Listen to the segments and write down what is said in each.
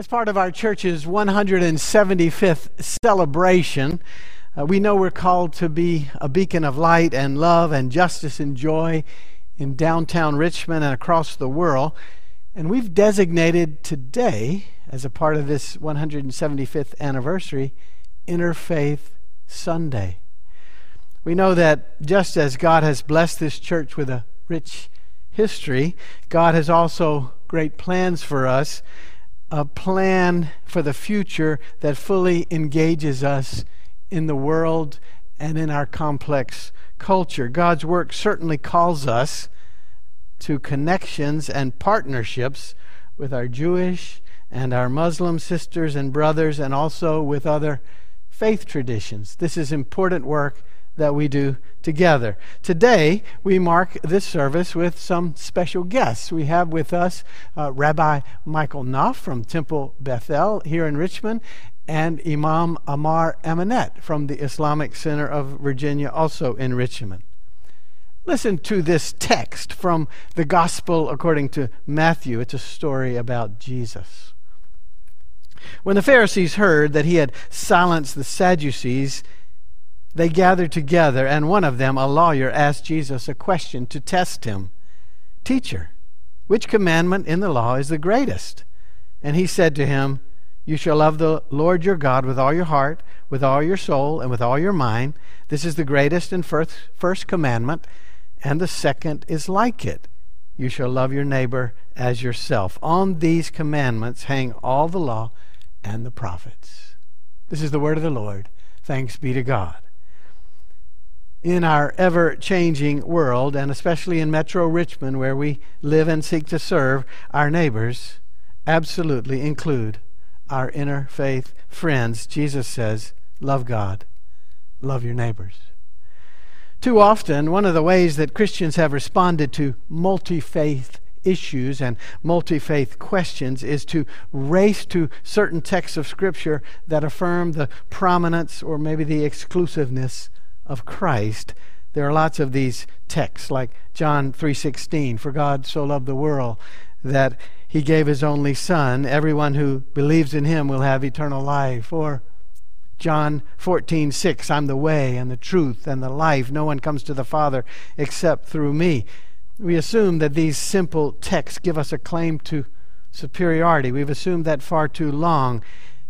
As part of our church's 175th celebration, uh, we know we're called to be a beacon of light and love and justice and joy in downtown Richmond and across the world. And we've designated today, as a part of this 175th anniversary, Interfaith Sunday. We know that just as God has blessed this church with a rich history, God has also great plans for us a plan for the future that fully engages us in the world and in our complex culture. God's work certainly calls us to connections and partnerships with our Jewish and our Muslim sisters and brothers and also with other faith traditions. This is important work that we do together. Today, we mark this service with some special guests. We have with us uh, Rabbi Michael Knopf from Temple Bethel here in Richmond and Imam Ammar Amonette from the Islamic Center of Virginia, also in Richmond. Listen to this text from the Gospel according to Matthew. It's a story about Jesus. When the Pharisees heard that he had silenced the Sadducees, they gathered together, and one of them, a lawyer, asked Jesus a question to test him Teacher, which commandment in the law is the greatest? And he said to him, You shall love the Lord your God with all your heart, with all your soul, and with all your mind. This is the greatest and first, first commandment, and the second is like it. You shall love your neighbor as yourself. On these commandments hang all the law and the prophets. This is the word of the Lord. Thanks be to God in our ever changing world, and especially in Metro Richmond, where we live and seek to serve our neighbors, absolutely include our interfaith friends. Jesus says, Love God, love your neighbors. Too often, one of the ways that Christians have responded to multi faith issues and multi faith questions is to race to certain texts of Scripture that affirm the prominence or maybe the exclusiveness of Christ, there are lots of these texts like John 3:16, for God so loved the world that he gave his only son, everyone who believes in him will have eternal life, or John 14:6, I'm the way and the truth and the life. No one comes to the Father except through me. We assume that these simple texts give us a claim to superiority. We've assumed that far too long.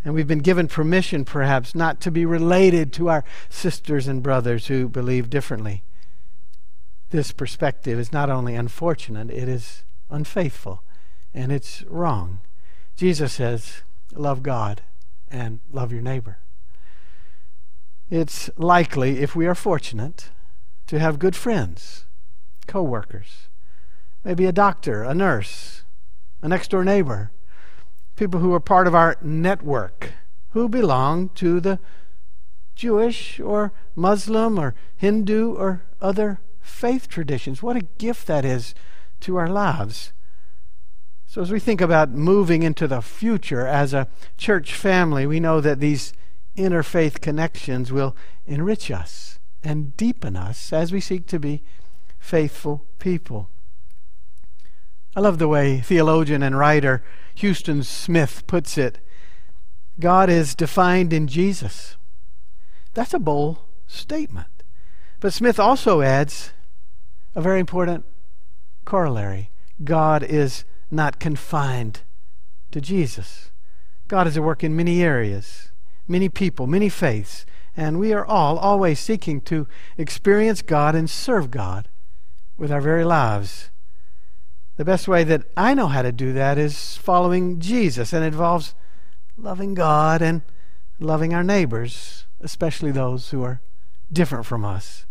And we've been given permission, perhaps, not to be related to our sisters and brothers who believe differently. This perspective is not only unfortunate, it is unfaithful, and it's wrong. Jesus says, Love God and love your neighbor. It's likely, if we are fortunate, to have good friends, co workers, maybe a doctor, a nurse, a next door neighbor people who are part of our network, who belong to the Jewish or Muslim or Hindu or other faith traditions. What a gift that is to our lives. So, as we think about moving into the future as a church family, we know that these interfaith connections will enrich us and deepen us as we seek to be faithful people. I love the way theologian and writer Huston Smith puts it God is defined in Jesus. That's a bold statement. But Smith also adds a very important corollary God is not confined to Jesus. God is at work in many areas, many people, many faiths, and we are all always seeking to experience God and serve God with our very lives. The best way that I know how to do that is following Jesus, and it involves loving God and loving our neighbors, especially those who are different from us.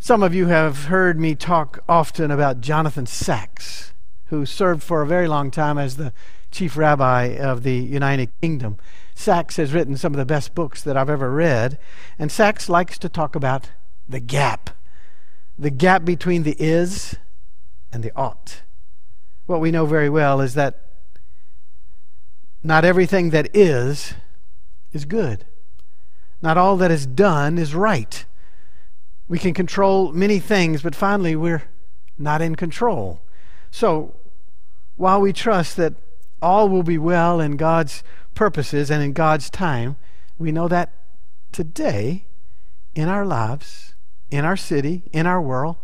Some of you have heard me talk often about Jonathan Sacks, who served for a very long time as the chief rabbi of the United Kingdom. Sacks has written some of the best books that I've ever read, and Sacks likes to talk about the gap. The gap between the is and the ought. What we know very well is that not everything that is is good. Not all that is done is right. We can control many things, but finally we're not in control. So, while we trust that all will be well in God's purposes and in God's time, we know that today, in our lives, in our city, in our world,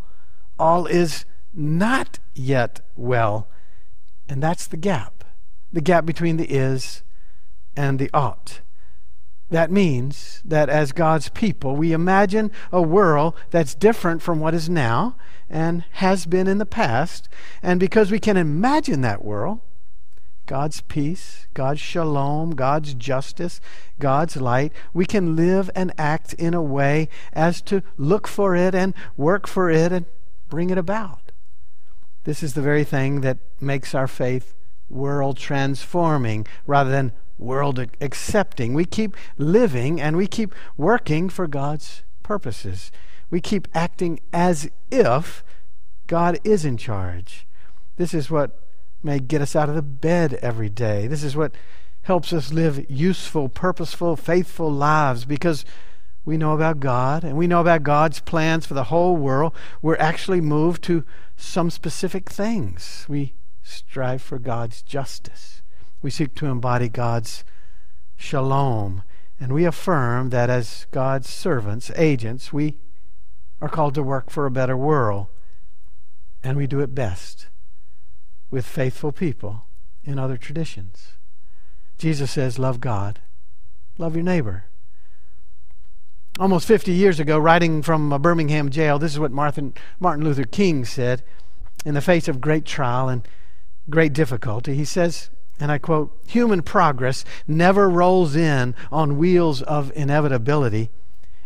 all is not yet well. And that's the gap the gap between the is and the ought. That means that as God's people, we imagine a world that's different from what is now and has been in the past. And because we can imagine that world, God's peace, God's shalom, God's justice, God's light, we can live and act in a way as to look for it and work for it and bring it about. This is the very thing that makes our faith world transforming rather than world accepting. We keep living and we keep working for God's purposes. We keep acting as if God is in charge. This is what may get us out of the bed every day. This is what helps us live useful, purposeful, faithful lives because we know about God and we know about God's plans for the whole world. We're actually moved to some specific things. We strive for God's justice. We seek to embody God's shalom. And we affirm that as God's servants, agents, we are called to work for a better world. And we do it best with faithful people in other traditions. Jesus says, Love God, love your neighbor. Almost 50 years ago, writing from a Birmingham jail, this is what Martin, Martin Luther King said in the face of great trial and great difficulty. He says, and I quote, human progress never rolls in on wheels of inevitability.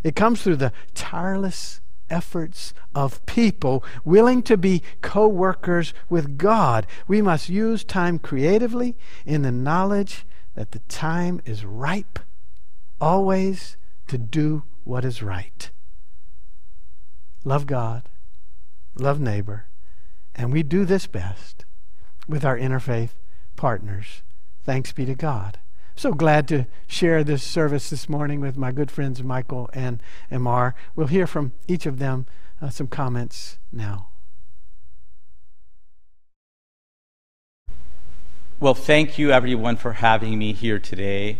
It comes through the tireless efforts of people willing to be co workers with God. We must use time creatively in the knowledge that the time is ripe always to do what is right. Love God, love neighbor, and we do this best with our interfaith partners. Thanks be to God. So glad to share this service this morning with my good friends Michael and Ammar. We'll hear from each of them uh, some comments now. Well, thank you everyone for having me here today.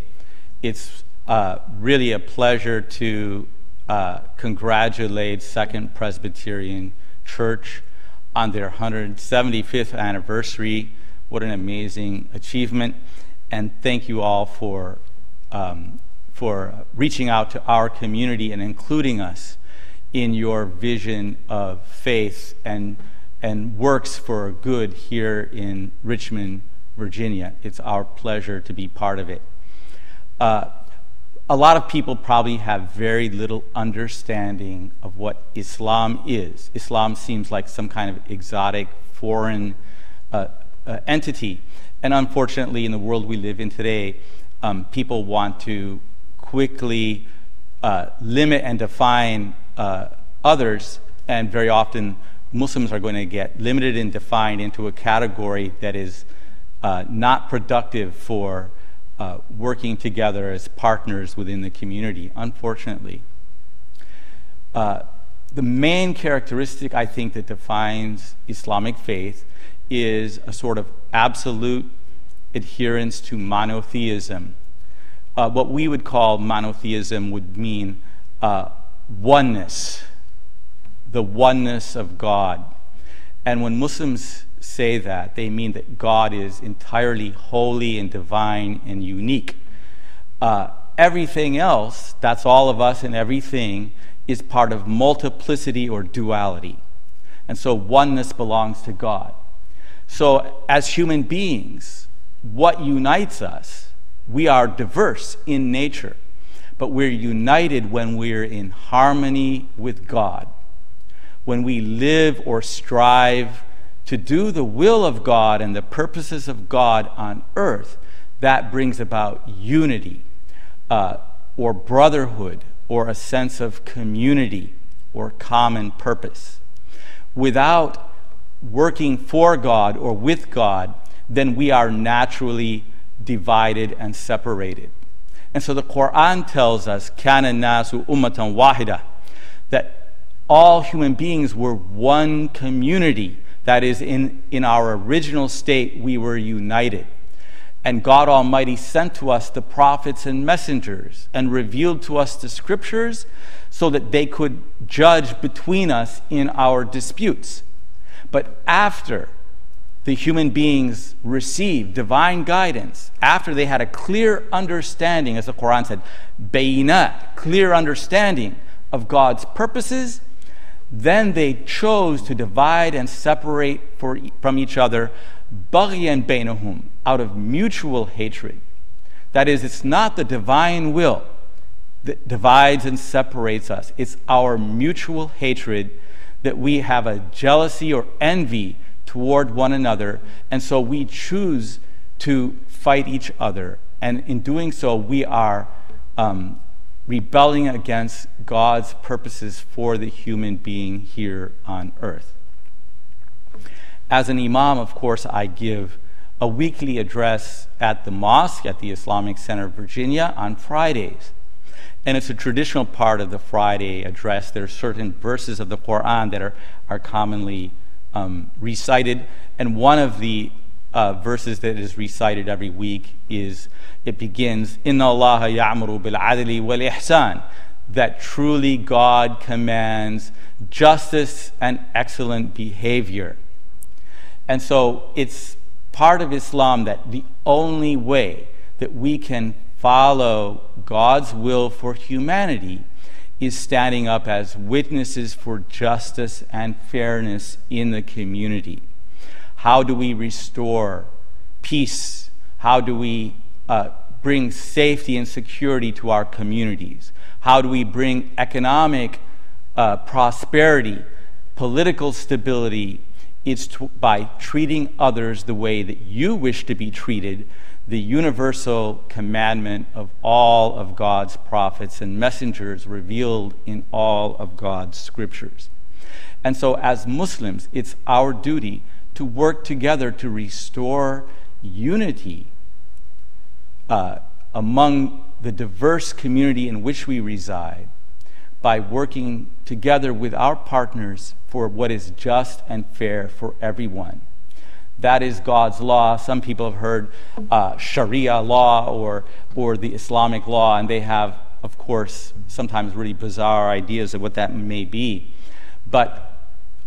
It's uh, really a pleasure to uh, congratulate Second Presbyterian Church on their 175th anniversary. What an amazing achievement. And thank you all for, um, for reaching out to our community and including us in your vision of faith and, and works for good here in Richmond, Virginia. It's our pleasure to be part of it. Uh, a lot of people probably have very little understanding of what Islam is. Islam seems like some kind of exotic, foreign uh, uh, entity. And unfortunately, in the world we live in today, um, people want to quickly uh, limit and define uh, others, and very often Muslims are going to get limited and defined into a category that is uh, not productive for uh, working together as partners within the community, unfortunately. Uh, the main characteristic I think that defines Islamic faith is a sort of absolute adherence to monotheism. Uh, what we would call monotheism would mean uh, oneness, the oneness of God. And when Muslims say that, they mean that God is entirely holy and divine and unique. Uh, everything else, that's all of us and everything, is part of multiplicity or duality. And so oneness belongs to God. So, as human beings, what unites us? We are diverse in nature, but we're united when we're in harmony with God. When we live or strive to do the will of God and the purposes of God on earth, that brings about unity uh, or brotherhood or a sense of community or common purpose. Without working for God or with God, then we are naturally divided and separated. And so the Quran tells us, "Kana nasu ummatan wahida," that all human beings were one community. That is, in, in our original state, we were united. And God Almighty sent to us the prophets and messengers and revealed to us the scriptures so that they could judge between us in our disputes. But after the human beings received divine guidance, after they had a clear understanding, as the Quran said, bayinat, clear understanding of God's purposes, then they chose to divide and separate for, from each other, baghyan bainahum, out of mutual hatred. That is, it's not the divine will that divides and separates us, it's our mutual hatred that we have a jealousy or envy toward one another, and so we choose to fight each other. And in doing so, we are um, rebelling against God's purposes for the human being here on earth. As an imam, of course, I give a weekly address at the mosque at the Islamic Center of Virginia on Fridays. And it's a traditional part of the Friday address. There are certain verses of the Quran that are, are commonly um, recited. And one of the uh, verses that is recited every week is it begins, Inna Allah ya'muru bil adli wal ihsan, that truly God commands justice and excellent behavior. And so it's part of Islam that the only way that we can follow God's will for humanity is standing up as witnesses for justice and fairness in the community. How do we restore peace? How do we uh, bring safety and security to our communities? How do we bring economic uh, prosperity, political stability? It's t- by treating others the way that you wish to be treated, the universal commandment of all of God's prophets and messengers revealed in all of God's scriptures. And so, as Muslims, it's our duty to work together to restore unity uh, among the diverse community in which we reside by working together with our partners for what is just and fair for everyone. That is God's law. Some people have heard uh, Sharia law or, or the Islamic law, and they have, of course, sometimes really bizarre ideas of what that may be. But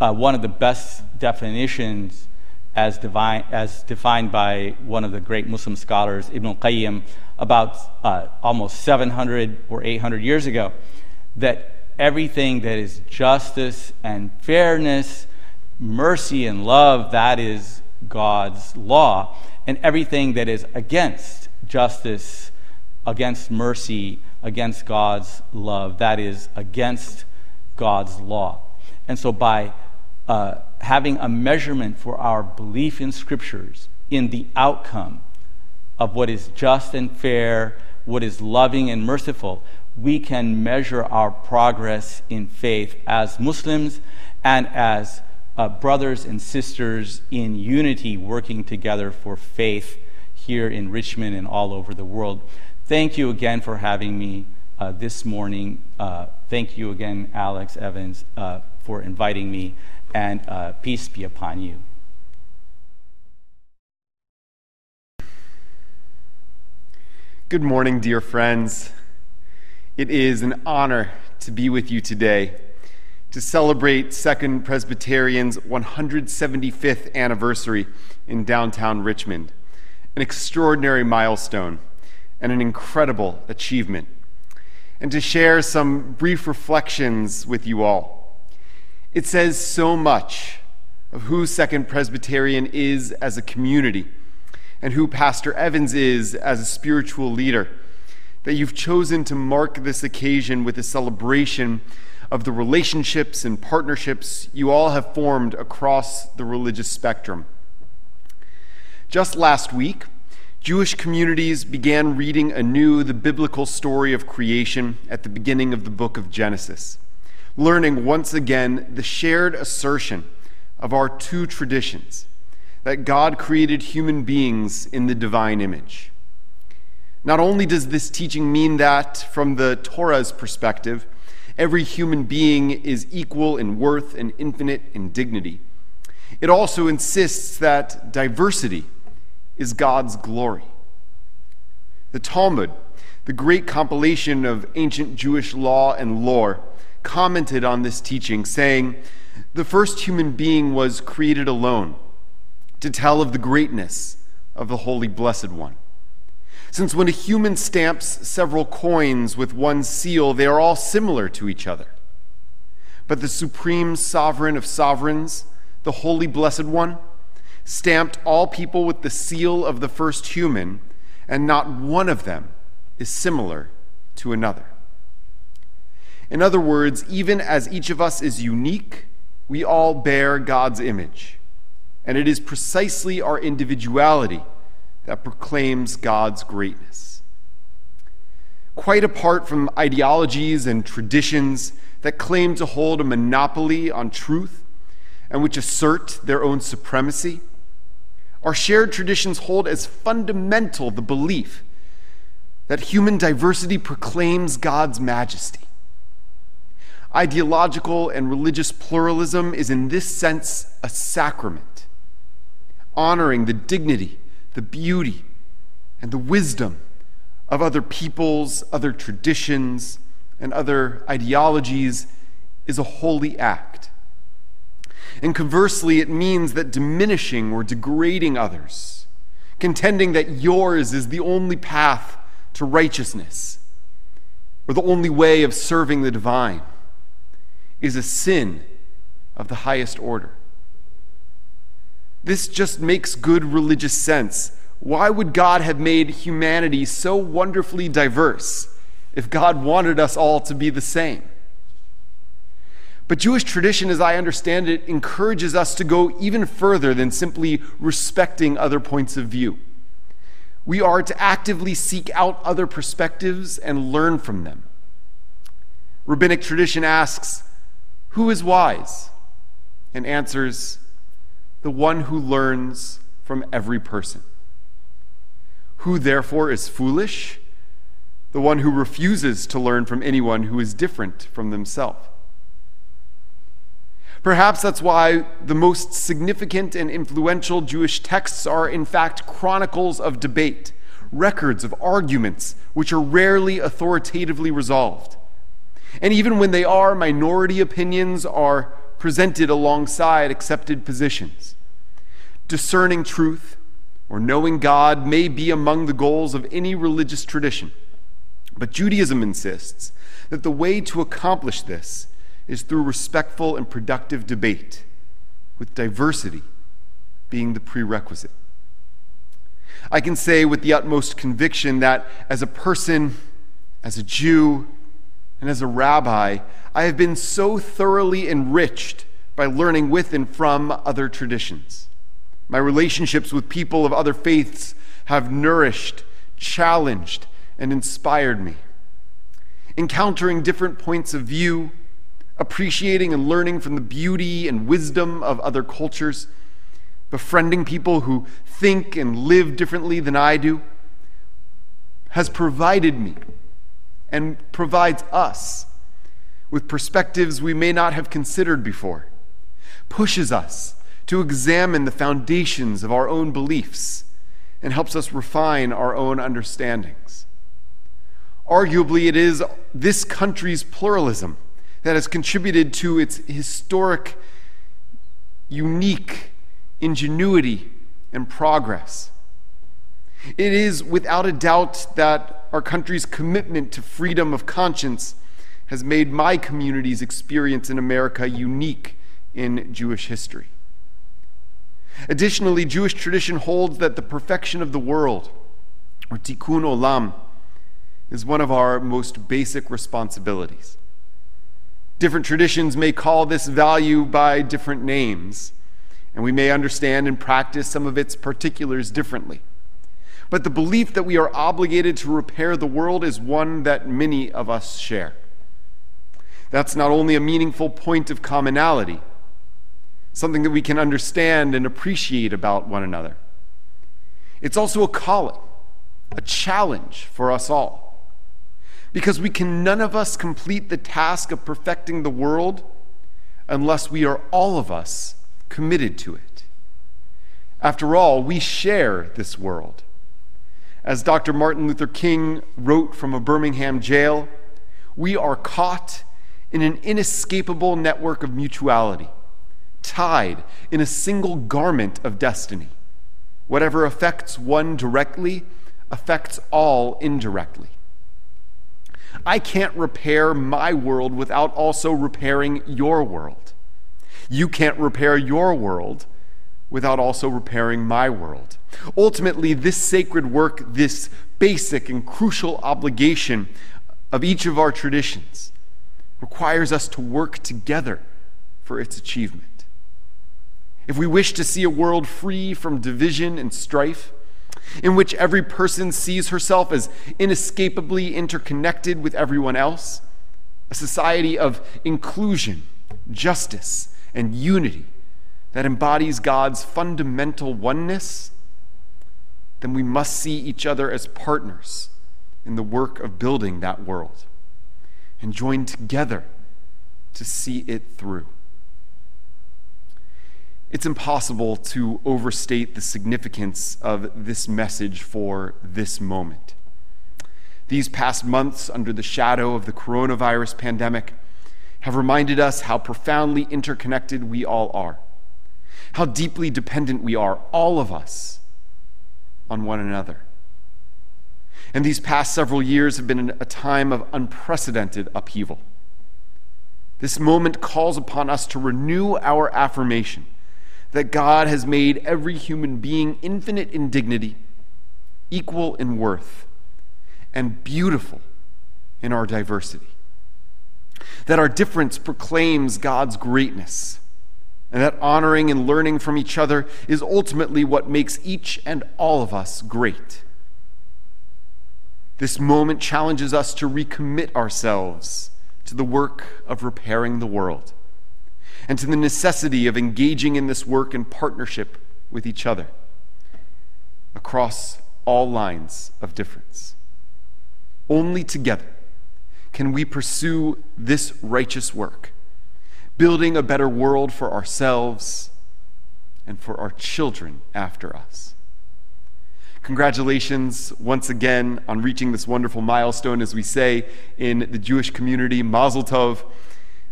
uh, one of the best definitions as, divine, as defined by one of the great Muslim scholars, Ibn al-Qayyim, about uh, almost 700 or 800 years ago, that everything that is justice and fairness, mercy and love, that is God's law, and everything that is against justice, against mercy, against God's love, that is against God's law. And so by uh, having a measurement for our belief in scriptures, in the outcome of what is just and fair, what is loving and merciful, we can measure our progress in faith as Muslims and as uh, brothers and sisters in unity working together for faith here in Richmond and all over the world. Thank you again for having me uh, this morning. Uh, thank you again, Alex Evans, uh, for inviting me and uh, peace be upon you. Good morning, dear friends. It is an honor to be with you today to celebrate Second Presbyterian's 175th anniversary in downtown Richmond, an extraordinary milestone and an incredible achievement, and to share some brief reflections with you all. It says so much of who Second Presbyterian is as a community and who Pastor Evans is as a spiritual leader that you've chosen to mark this occasion with a celebration of the relationships and partnerships you all have formed across the religious spectrum. Just last week, Jewish communities began reading anew the biblical story of creation at the beginning of the book of Genesis learning once again the shared assertion of our two traditions that God created human beings in the divine image. Not only does this teaching mean that, from the Torah's perspective, every human being is equal in worth and infinite in dignity, it also insists that diversity is God's glory. The Talmud, the great compilation of ancient Jewish law and lore, commented on this teaching, saying, The first human being was created alone to tell of the greatness of the Holy Blessed One. Since when a human stamps several coins with one seal, they are all similar to each other. But the supreme sovereign of sovereigns, the Holy Blessed One, stamped all people with the seal of the first human, and not one of them is similar to another. In other words, even as each of us is unique, we all bear God's image. And it is precisely our individuality that proclaims God's greatness. Quite apart from ideologies and traditions that claim to hold a monopoly on truth and which assert their own supremacy, our shared traditions hold as fundamental the belief that human diversity proclaims God's majesty. Ideological and religious pluralism is, in this sense, a sacrament, honoring the dignity, the beauty, and the wisdom of other peoples, other traditions, and other ideologies is a holy act. And conversely, it means that diminishing or degrading others, contending that yours is the only path to righteousness or the only way of serving the divine, is a sin of the highest order. This just makes good religious sense. Why would God have made humanity so wonderfully diverse if God wanted us all to be the same? But Jewish tradition, as I understand it, encourages us to go even further than simply respecting other points of view. We are to actively seek out other perspectives and learn from them. Rabbinic tradition asks, Who is wise? and answers, The one who learns from every person. Who therefore is foolish? The one who refuses to learn from anyone who is different from themselves. Perhaps that's why the most significant and influential Jewish texts are, in fact, chronicles of debate, records of arguments which are rarely authoritatively resolved. And even when they are, minority opinions are presented alongside accepted positions. Discerning truth or knowing God may be among the goals of any religious tradition. But Judaism insists that the way to accomplish this is through respectful and productive debate, with diversity being the prerequisite. I can say with the utmost conviction that as a person, as a Jew, and as a rabbi, I have been so thoroughly enriched by learning with and from other traditions. My relationships with people of other faiths have nourished, challenged, and inspired me. Encountering different points of view, appreciating and learning from the beauty and wisdom of other cultures, befriending people who think and live differently than I do, has provided me and provides us with perspectives we may not have considered before, pushes us to examine the foundations of our own beliefs, and helps us refine our own understandings. Arguably, it is this country's pluralism that has contributed to its historic, unique ingenuity and progress. It is without a doubt that our country's commitment to freedom of conscience has made my community's experience in America unique in Jewish history. Additionally, Jewish tradition holds that the perfection of the world, or tikkun olam, is one of our most basic responsibilities. Different traditions may call this value by different names, and we may understand and practice some of its particulars differently. But the belief that we are obligated to repair the world is one that many of us share. That's not only a meaningful point of commonality, something that we can understand and appreciate about one another. It's also a calling, a challenge for us all. Because we can none of us complete the task of perfecting the world unless we are all of us committed to it. After all, we share this world. As Dr. Martin Luther King wrote from a Birmingham jail, we are caught in an inescapable network of mutuality, tied in a single garment of destiny. Whatever affects one directly affects all indirectly. I can't repair my world without also repairing your world. You can't repair your world without also repairing my world. Ultimately, this sacred work, this basic and crucial obligation of each of our traditions, requires us to work together for its achievement. If we wish to see a world free from division and strife, in which every person sees herself as inescapably interconnected with everyone else, a society of inclusion, justice, and unity that embodies God's fundamental oneness, then we must see each other as partners in the work of building that world and join together to see it through. It's impossible to overstate the significance of this message for this moment. These past months, under the shadow of the coronavirus pandemic, have reminded us how profoundly interconnected we all are, how deeply dependent we are, all of us, on one another. And these past several years have been a time of unprecedented upheaval. This moment calls upon us to renew our affirmation that God has made every human being infinite in dignity, equal in worth, and beautiful in our diversity. That our difference proclaims God's greatness, and that honoring and learning from each other is ultimately what makes each and all of us great. This moment challenges us to recommit ourselves to the work of repairing the world and to the necessity of engaging in this work in partnership with each other across all lines of difference. Only together can we pursue this righteous work, building a better world for ourselves and for our children after us. Congratulations once again on reaching this wonderful milestone, as we say in the Jewish community, Mazel Tov.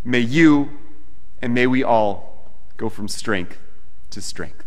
May you and may we all go from strength to strength.